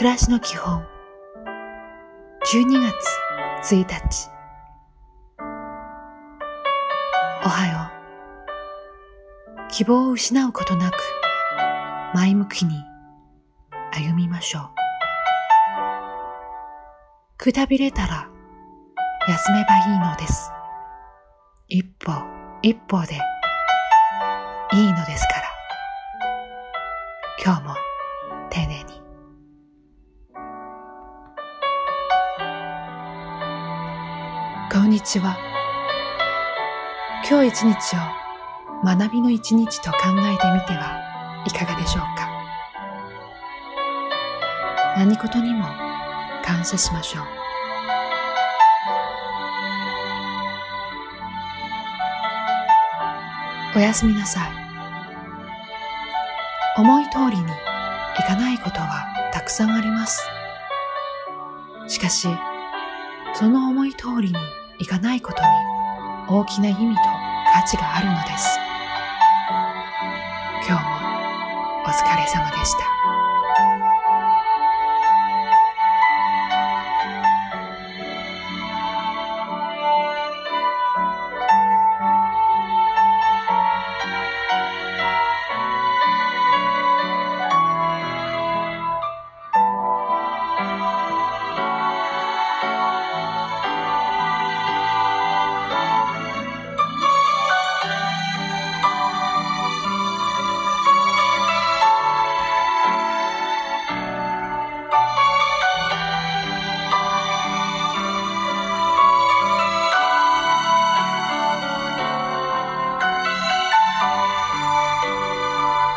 暮らしの基本。12月1日。おはよう。希望を失うことなく前向きに歩みましょう。くたびれたら休めばいいのです。一歩一歩でいいのですから。今日もこんにちは。今日一日を学びの一日と考えてみてはいかがでしょうか？何事にも感謝しましょう。おやすみなさい。思い通りにいかないことはたくさんあります。しかしその思い通りにいかないことに大きな意味と価値があるのです今日もお疲れ様でした。